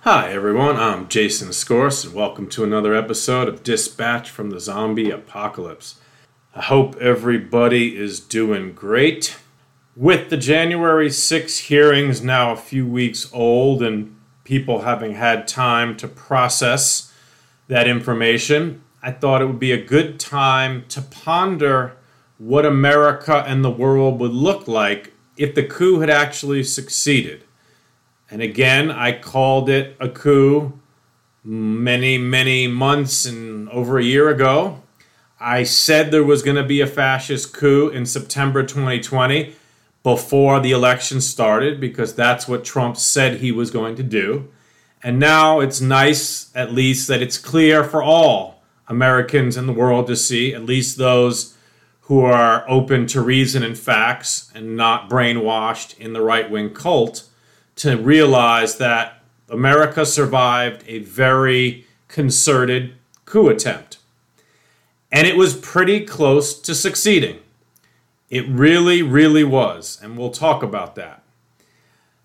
Hi, everyone. I'm Jason Scorse, and welcome to another episode of Dispatch from the Zombie Apocalypse. I hope everybody is doing great. With the January 6 hearings now a few weeks old and people having had time to process that information, I thought it would be a good time to ponder what America and the world would look like if the coup had actually succeeded. And again, I called it a coup many, many months and over a year ago. I said there was going to be a fascist coup in September 2020 before the election started because that's what Trump said he was going to do. And now it's nice, at least, that it's clear for all Americans in the world to see, at least those who are open to reason and facts and not brainwashed in the right wing cult, to realize that America survived a very concerted coup attempt. And it was pretty close to succeeding. It really, really was. And we'll talk about that.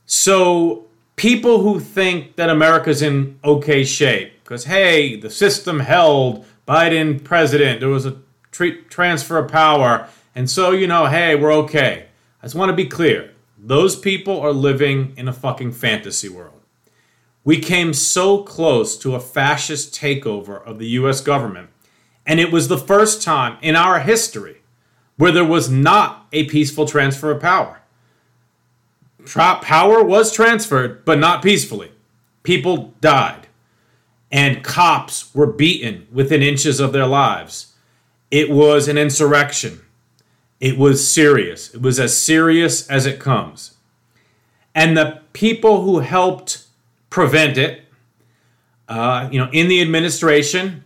So, people who think that America's in okay shape, because hey, the system held, Biden president, there was a transfer of power, and so, you know, hey, we're okay. I just want to be clear those people are living in a fucking fantasy world. We came so close to a fascist takeover of the US government, and it was the first time in our history where there was not a peaceful transfer of power. Power was transferred, but not peacefully. People died, and cops were beaten within inches of their lives. It was an insurrection. It was serious. It was as serious as it comes. And the people who helped prevent it, uh, you know, in the administration,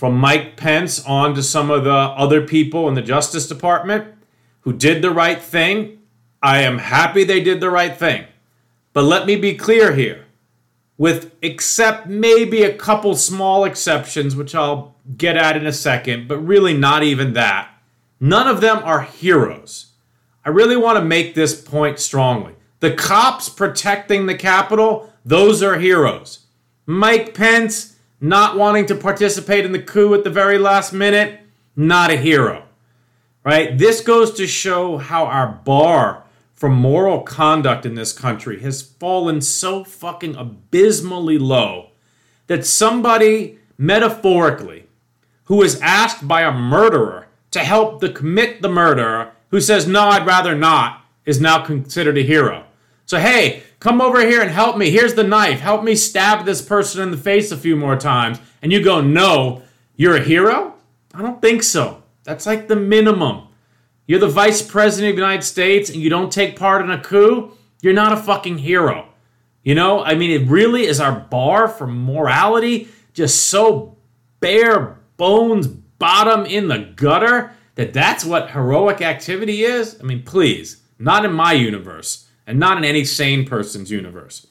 from Mike Pence on to some of the other people in the Justice Department who did the right thing, I am happy they did the right thing. But let me be clear here with except maybe a couple small exceptions, which I'll get at in a second, but really not even that. None of them are heroes. I really want to make this point strongly. The cops protecting the Capitol, those are heroes. Mike Pence not wanting to participate in the coup at the very last minute, not a hero. Right? This goes to show how our bar for moral conduct in this country has fallen so fucking abysmally low that somebody metaphorically who is asked by a murderer to help the commit the murder who says no I'd rather not is now considered a hero. So hey, come over here and help me. Here's the knife. Help me stab this person in the face a few more times. And you go, "No, you're a hero?" I don't think so. That's like the minimum. You're the vice president of the United States and you don't take part in a coup, you're not a fucking hero. You know, I mean, it really is our bar for morality just so bare bones, bottom in the gutter that that's what heroic activity is? I mean, please, not in my universe and not in any sane person's universe.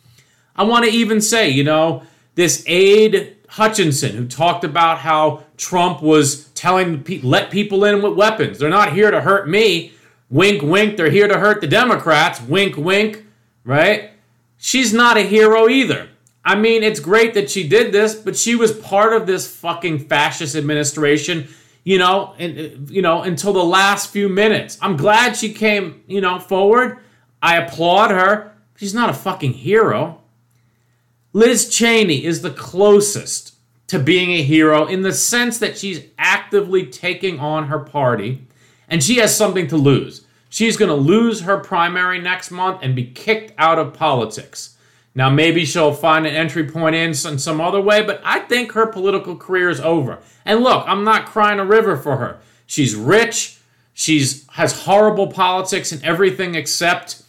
I want to even say, you know, this aide Hutchinson who talked about how Trump was telling let people in with weapons. They're not here to hurt me. Wink, wink. They're here to hurt the Democrats. Wink, wink. Right? She's not a hero either. I mean, it's great that she did this, but she was part of this fucking fascist administration, you know, and uh, you know, until the last few minutes. I'm glad she came, you know, forward. I applaud her. She's not a fucking hero. Liz Cheney is the closest to being a hero in the sense that she's actively taking on her party and she has something to lose. She's going to lose her primary next month and be kicked out of politics. Now, maybe she'll find an entry point in some, some other way, but I think her political career is over. And look, I'm not crying a river for her. She's rich. She's has horrible politics and everything except,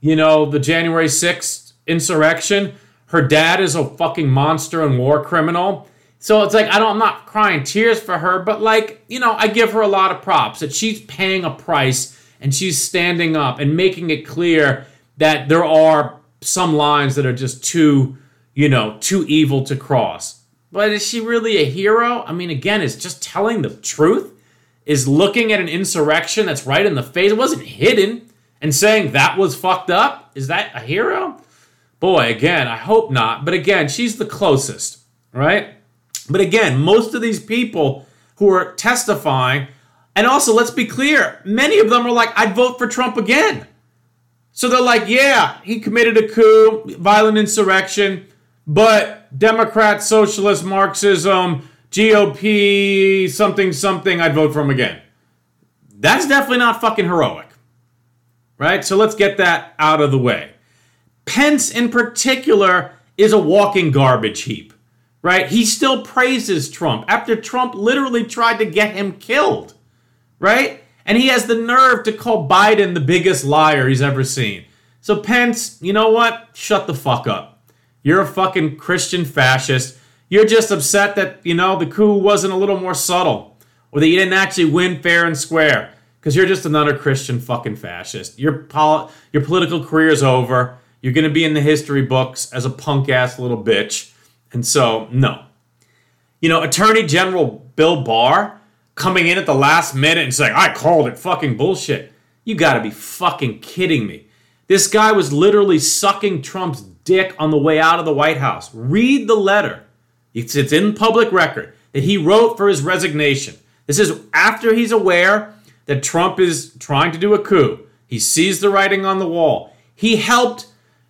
you know, the January 6th insurrection. Her dad is a fucking monster and war criminal. So it's like I don't I'm not crying tears for her, but like, you know, I give her a lot of props that she's paying a price and she's standing up and making it clear that there are some lines that are just too, you know, too evil to cross. But is she really a hero? I mean, again, is just telling the truth? Is looking at an insurrection that's right in the face? It wasn't hidden and saying that was fucked up? Is that a hero? Boy, again, I hope not. But again, she's the closest, right? But again, most of these people who are testifying, and also let's be clear, many of them are like, I'd vote for Trump again. So they're like, yeah, he committed a coup, violent insurrection, but Democrat, socialist, Marxism, GOP, something, something, I'd vote for him again. That's definitely not fucking heroic. Right? So let's get that out of the way. Pence, in particular, is a walking garbage heap. Right? He still praises Trump after Trump literally tried to get him killed. Right? And he has the nerve to call Biden the biggest liar he's ever seen. So, Pence, you know what? Shut the fuck up. You're a fucking Christian fascist. You're just upset that, you know, the coup wasn't a little more subtle or that you didn't actually win fair and square because you're just another Christian fucking fascist. Your, pol- your political career is over. You're going to be in the history books as a punk ass little bitch. And so, no. You know, Attorney General Bill Barr coming in at the last minute and saying, I called it fucking bullshit. You gotta be fucking kidding me. This guy was literally sucking Trump's dick on the way out of the White House. Read the letter. It's, it's in public record that he wrote for his resignation. This is after he's aware that Trump is trying to do a coup. He sees the writing on the wall. He helped,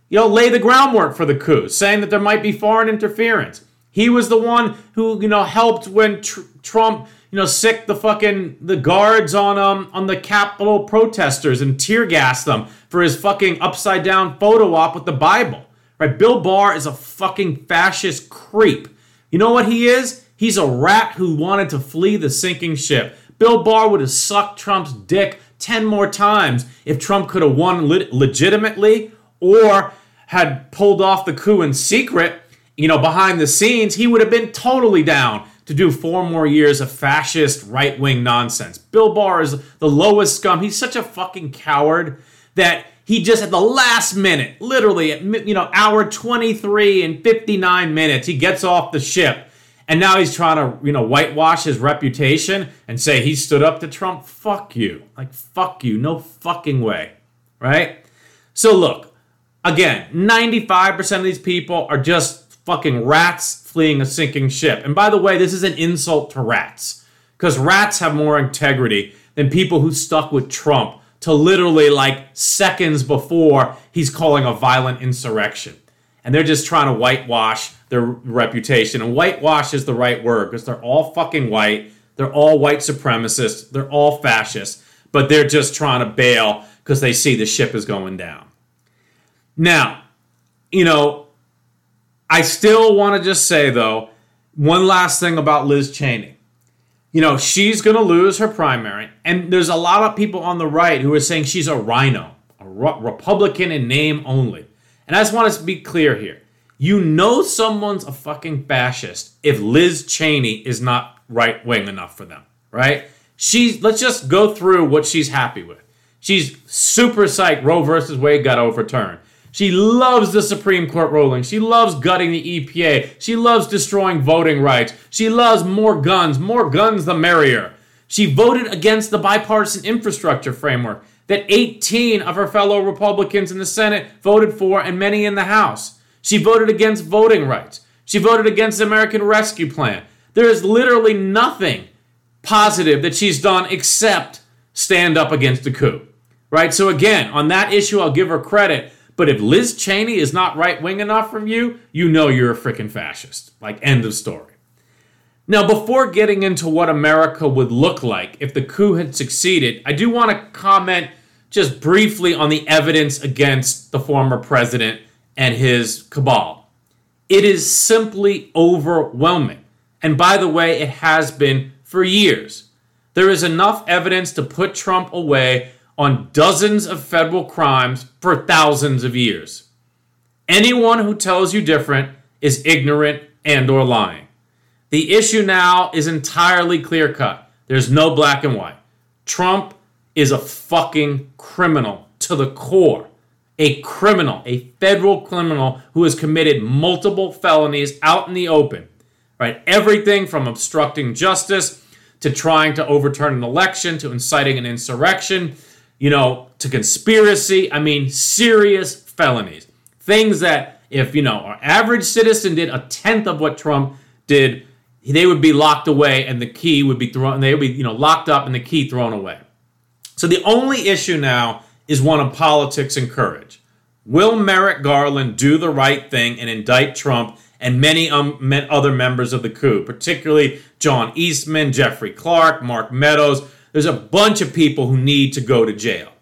you know, lay the groundwork for the coup, saying that there might be foreign interference. He was the one who, you know, helped when tr- Trump you know, sick the fucking the guards on um on the Capitol protesters and tear gas them for his fucking upside down photo op with the Bible. Right? Bill Barr is a fucking fascist creep. You know what he is? He's a rat who wanted to flee the sinking ship. Bill Barr would have sucked Trump's dick 10 more times if Trump could have won le- legitimately or had pulled off the coup in secret, you know, behind the scenes. He would have been totally down to do four more years of fascist right wing nonsense. Bill Barr is the lowest scum. He's such a fucking coward that he just at the last minute, literally at you know hour 23 and 59 minutes, he gets off the ship. And now he's trying to, you know, whitewash his reputation and say he stood up to Trump. Fuck you. Like, fuck you. No fucking way. Right? So, look, again, 95% of these people are just fucking rats fleeing a sinking ship. And by the way, this is an insult to rats because rats have more integrity than people who stuck with Trump to literally like seconds before he's calling a violent insurrection. And they're just trying to whitewash their reputation. And whitewash is the right word because they're all fucking white. They're all white supremacists. They're all fascists. But they're just trying to bail because they see the ship is going down. Now, you know, I still want to just say, though, one last thing about Liz Cheney. You know, she's going to lose her primary. And there's a lot of people on the right who are saying she's a RINO, a Republican in name only. And I just want us to be clear here. You know someone's a fucking fascist if Liz Cheney is not right wing enough for them, right? She's let's just go through what she's happy with. She's super psyched Roe versus Wade got overturned. She loves the Supreme Court ruling. She loves gutting the EPA. She loves destroying voting rights. She loves more guns. More guns, the merrier. She voted against the bipartisan infrastructure framework that 18 of her fellow Republicans in the Senate voted for and many in the House. She voted against voting rights. She voted against the American Rescue Plan. There is literally nothing positive that she's done except stand up against a coup. Right? So, again, on that issue, I'll give her credit. But if Liz Cheney is not right wing enough from you, you know you're a freaking fascist. Like, end of story. Now, before getting into what America would look like if the coup had succeeded, I do want to comment just briefly on the evidence against the former president and his cabal. It is simply overwhelming. And by the way, it has been for years. There is enough evidence to put Trump away on dozens of federal crimes for thousands of years. Anyone who tells you different is ignorant and or lying. The issue now is entirely clear-cut. There's no black and white. Trump is a fucking criminal to the core. A criminal, a federal criminal who has committed multiple felonies out in the open. Right? Everything from obstructing justice to trying to overturn an election to inciting an insurrection, you know, to conspiracy. I mean, serious felonies. Things that if, you know, our average citizen did a tenth of what Trump did, they would be locked away and the key would be thrown, they would be, you know, locked up and the key thrown away. So the only issue now is one of politics and courage. Will Merrick Garland do the right thing and indict Trump and many um, other members of the coup, particularly John Eastman, Jeffrey Clark, Mark Meadows? There's a bunch of people who need to go to jail.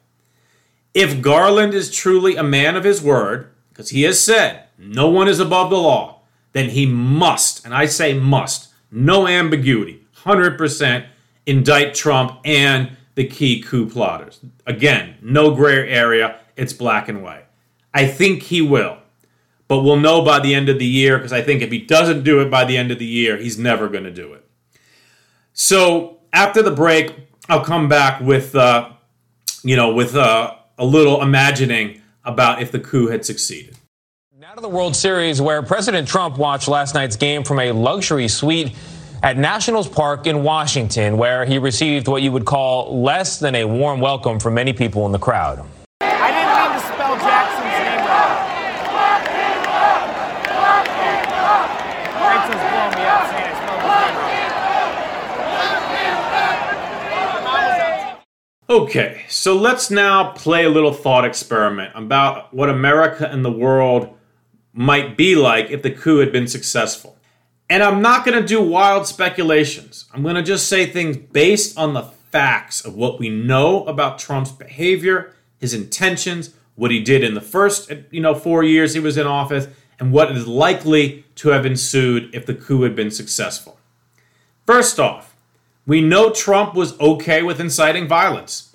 If Garland is truly a man of his word, because he has said no one is above the law, then he must, and I say must, no ambiguity, 100% indict Trump and the key coup plotters. Again, no gray area, it's black and white. I think he will, but we'll know by the end of the year because I think if he doesn't do it by the end of the year, he's never going to do it. So after the break, I'll come back with, uh, you know, with uh, a little imagining about if the coup had succeeded. Now to the World Series, where President Trump watched last night's game from a luxury suite at Nationals Park in Washington, where he received what you would call less than a warm welcome from many people in the crowd. I didn't mean to spell Jackson's name wrong. Rachel's blowing me up saying I spelled his name wrong. Okay, so let's now play a little thought experiment about what America and the world might be like if the coup had been successful. And I'm not going to do wild speculations. I'm going to just say things based on the facts of what we know about Trump's behavior, his intentions, what he did in the first, you know, 4 years he was in office, and what is likely to have ensued if the coup had been successful. First off, we know Trump was okay with inciting violence.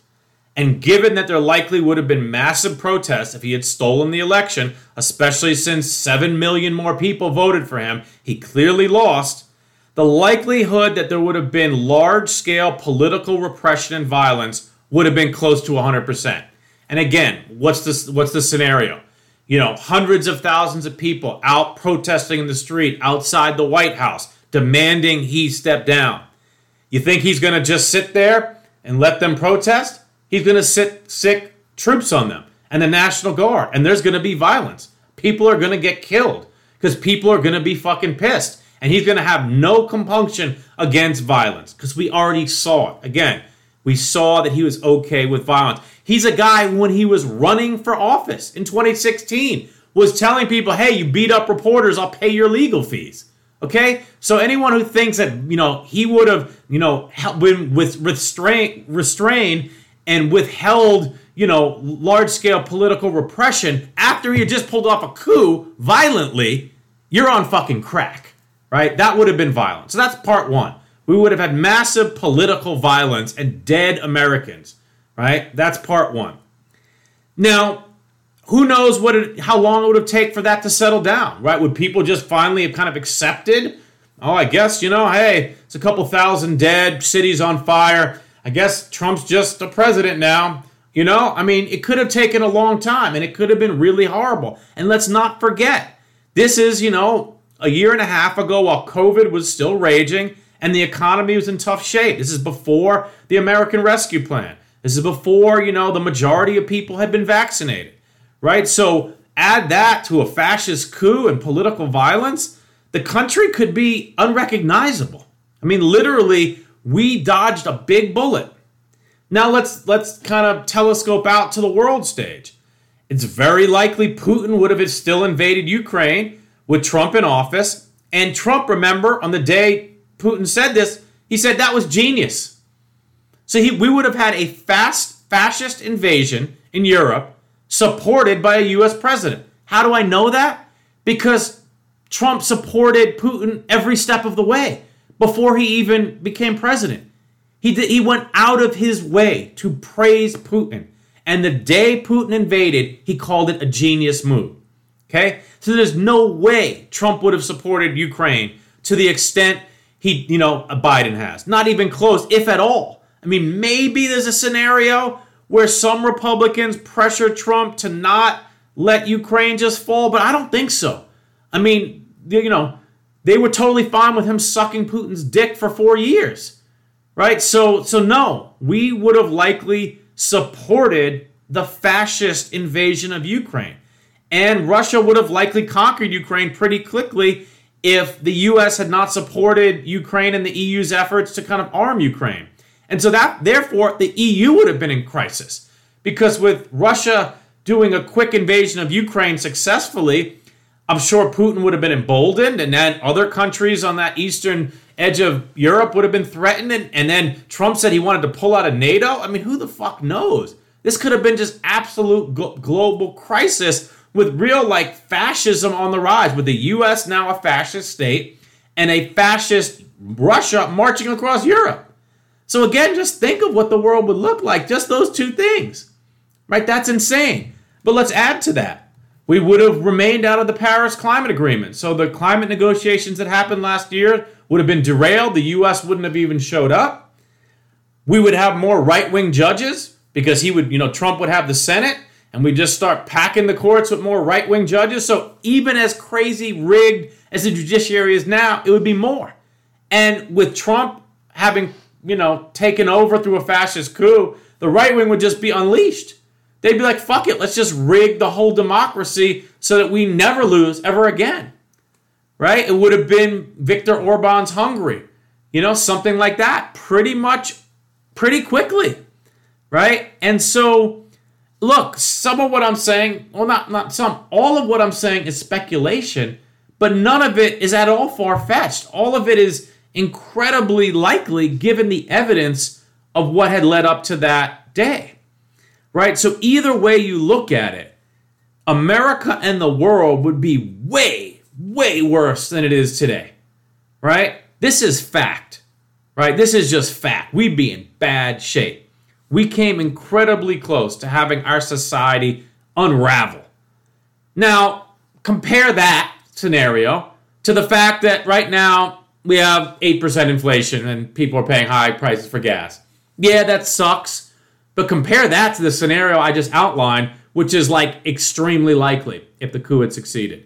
And given that there likely would have been massive protests if he had stolen the election, especially since 7 million more people voted for him, he clearly lost, the likelihood that there would have been large scale political repression and violence would have been close to 100%. And again, what's the, what's the scenario? You know, hundreds of thousands of people out protesting in the street outside the White House, demanding he step down. You think he's going to just sit there and let them protest? He's going to sit sick troops on them and the National Guard, and there's going to be violence. People are going to get killed because people are going to be fucking pissed. And he's going to have no compunction against violence because we already saw it. Again, we saw that he was okay with violence. He's a guy when he was running for office in 2016 was telling people, "Hey, you beat up reporters, I'll pay your legal fees." Okay? So anyone who thinks that, you know, he would have, you know, been with restraint restrained and withheld, you know, large scale political repression after he had just pulled off a coup violently, you're on fucking crack, right? That would have been violent. So that's part one. We would have had massive political violence and dead Americans, right? That's part one. Now, who knows what it, how long it would have taken for that to settle down, right? Would people just finally have kind of accepted? Oh, I guess, you know, hey, it's a couple thousand dead, cities on fire I guess Trump's just a president now. You know, I mean, it could have taken a long time and it could have been really horrible. And let's not forget, this is, you know, a year and a half ago while COVID was still raging and the economy was in tough shape. This is before the American Rescue Plan. This is before, you know, the majority of people had been vaccinated, right? So add that to a fascist coup and political violence, the country could be unrecognizable. I mean, literally, we dodged a big bullet. Now let's let's kind of telescope out to the world stage. It's very likely Putin would have still invaded Ukraine with Trump in office. And Trump, remember, on the day Putin said this, he said that was genius. So he, we would have had a fast fascist invasion in Europe supported by a US president. How do I know that? Because Trump supported Putin every step of the way before he even became president. He, did, he went out of his way to praise Putin. And the day Putin invaded, he called it a genius move. Okay? So there's no way Trump would have supported Ukraine to the extent he, you know, Biden has. Not even close, if at all. I mean, maybe there's a scenario where some Republicans pressure Trump to not let Ukraine just fall, but I don't think so. I mean, you know, they were totally fine with him sucking Putin's dick for 4 years. Right? So so no, we would have likely supported the fascist invasion of Ukraine. And Russia would have likely conquered Ukraine pretty quickly if the US had not supported Ukraine and the EU's efforts to kind of arm Ukraine. And so that therefore the EU would have been in crisis because with Russia doing a quick invasion of Ukraine successfully, I'm sure Putin would have been emboldened and then other countries on that eastern edge of Europe would have been threatened and, and then Trump said he wanted to pull out of NATO. I mean, who the fuck knows? This could have been just absolute global crisis with real like fascism on the rise, with the U.S. now a fascist state and a fascist Russia marching across Europe. So again, just think of what the world would look like. Just those two things, right? That's insane. But let's add to that. We would have remained out of the Paris Climate Agreement. So the climate negotiations that happened last year would have been derailed. The U.S. wouldn't have even showed up. We would have more right wing judges because he would, you know, Trump would have the Senate and we just start packing the courts with more right wing judges. So even as crazy rigged as the judiciary is now, it would be more. And with Trump having, you know, taken over through a fascist coup, the right wing would just be unleashed. They'd be like, fuck it, let's just rig the whole democracy so that we never lose ever again. Right? It would have been Viktor Orban's Hungary, you know, something like that, pretty much pretty quickly. Right? And so look, some of what I'm saying, well, not not some, all of what I'm saying is speculation, but none of it is at all far fetched. All of it is incredibly likely given the evidence of what had led up to that day. Right? So, either way you look at it, America and the world would be way, way worse than it is today. Right? This is fact. Right? This is just fact. We'd be in bad shape we came incredibly close to having our society unravel. Now, compare that scenario to the fact that right now we have 8% inflation and people are paying high prices for gas. Yeah, that sucks. But compare that to the scenario I just outlined, which is like extremely likely if the coup had succeeded.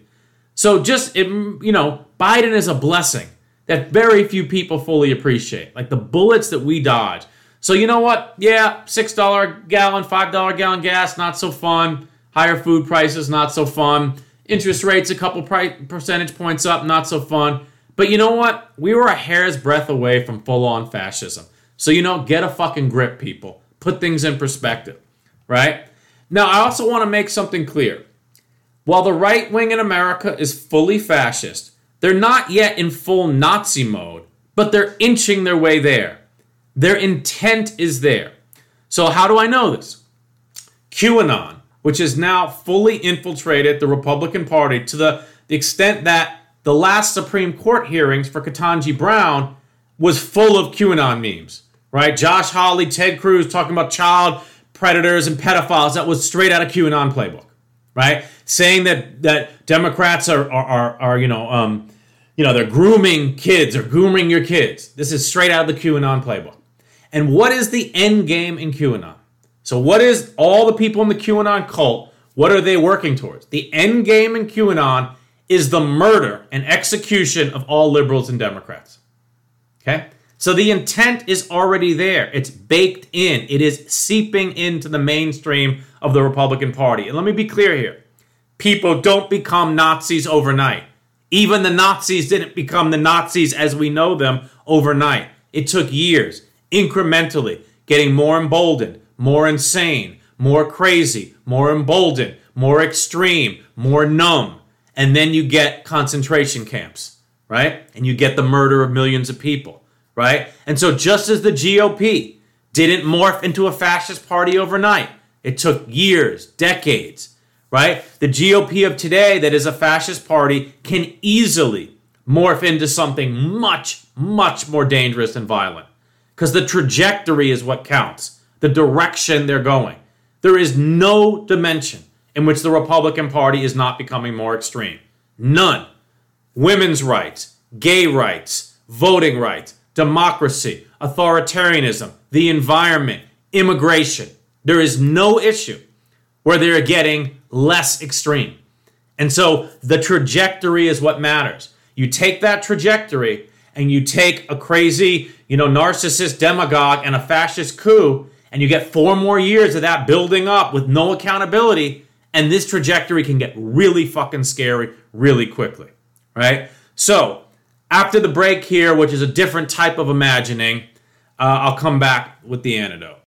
So just, it, you know, Biden is a blessing that very few people fully appreciate. Like the bullets that we dodge so you know what? Yeah, $6 gallon, $5 gallon gas, not so fun. Higher food prices, not so fun. Interest rates a couple percentage points up, not so fun. But you know what? We were a hair's breadth away from full on fascism. So, you know, get a fucking grip, people. Put things in perspective, right? Now, I also want to make something clear. While the right wing in America is fully fascist, they're not yet in full Nazi mode, but they're inching their way there. Their intent is there. So, how do I know this? QAnon, which has now fully infiltrated the Republican Party to the, extent that the last Supreme Court hearings for Ketanji Brown was full of QAnon memes, right? Josh Hawley, Ted Cruz talking about child predators and pedophiles. That was straight out of QAnon playbook, right? Saying that that Democrats are are, are, are you know um, you know they're grooming kids or grooming your kids. This is straight out of the QAnon playbook. And what is the end game in QAnon? So, what is all the people in the QAnon cult? What are they working towards? The end game in QAnon is the murder and execution of all liberals and Democrats. Okay? So the intent is already there. It's baked in. It is seeping into the mainstream of the Republican Party. And let me be clear here people don't become Nazis overnight. Even the Nazis didn't become the Nazis as we know them overnight. It took years incrementally, getting more emboldened, more insane, more crazy, more emboldened, more extreme, more numb. And then you get concentration camps, right? And you get the murder of millions of people, right? And so, just as the GOP didn't morph into a fascist party overnight, it took years, decades, right? The GOP of today, that is a fascist party, can easily morph into something much, much more dangerous and violent because the trajectory is what counts, the direction they're going. There is no dimension in which the Republican Party is not becoming more extreme. None. Women's rights, gay rights, voting rights, democracy, authoritarianism, the environment, immigration. There is no issue where they're getting less extreme. And so the trajectory is what matters. You take that trajectory and you take a crazy, you know, narcissist demagogue and a fascist coup, and you get four more years of that building up with no accountability, and this trajectory can get really fucking scary really quickly, right? So, after the break here, which is a different type of imagining, uh, I'll come back with the antidote.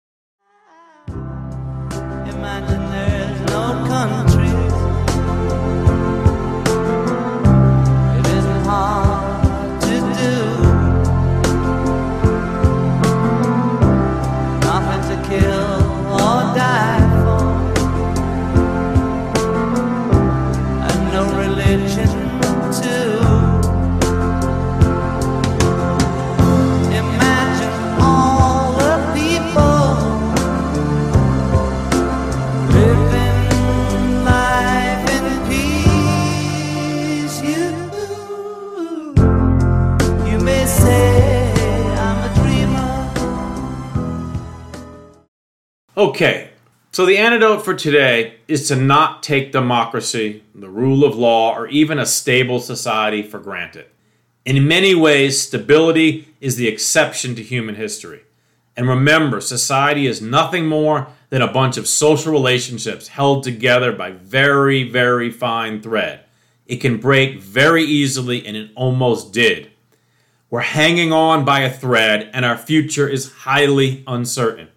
Okay, so the antidote for today is to not take democracy, the rule of law, or even a stable society for granted. In many ways, stability is the exception to human history. And remember, society is nothing more than a bunch of social relationships held together by very, very fine thread. It can break very easily, and it almost did. We're hanging on by a thread, and our future is highly uncertain.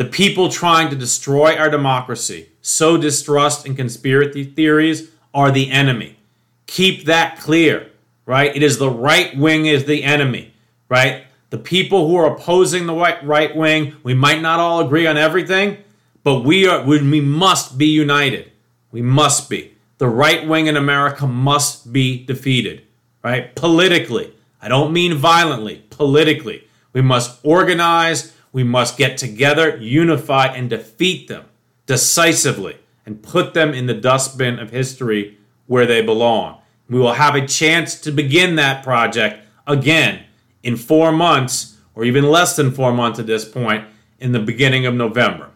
The people trying to destroy our democracy, sow distrust and conspiracy theories, are the enemy. Keep that clear, right? It is the right wing is the enemy, right? The people who are opposing the right, wing, we might not all agree on everything, but we are we, we must be united. We must be. The right wing in America must be defeated, right? Politically. I don't mean violently, politically. We must organize, we must get together, unify, and defeat them decisively and put them in the dustbin of history where they belong. We will have a chance to begin that project again in four months, or even less than four months at this point, in the beginning of November.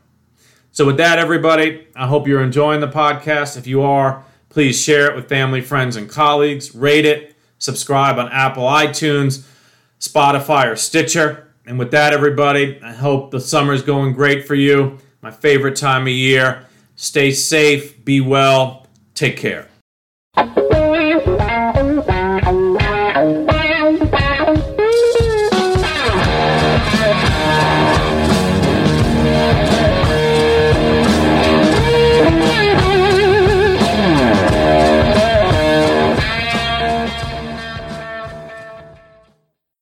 So, with that, everybody, I hope you're enjoying the podcast. If you are, please share it with family, friends, and colleagues. Rate it, subscribe on Apple iTunes, Spotify, or Stitcher. And with that, everybody, I hope the summer's going great for you. My favorite time of year. Stay safe, be well, take care.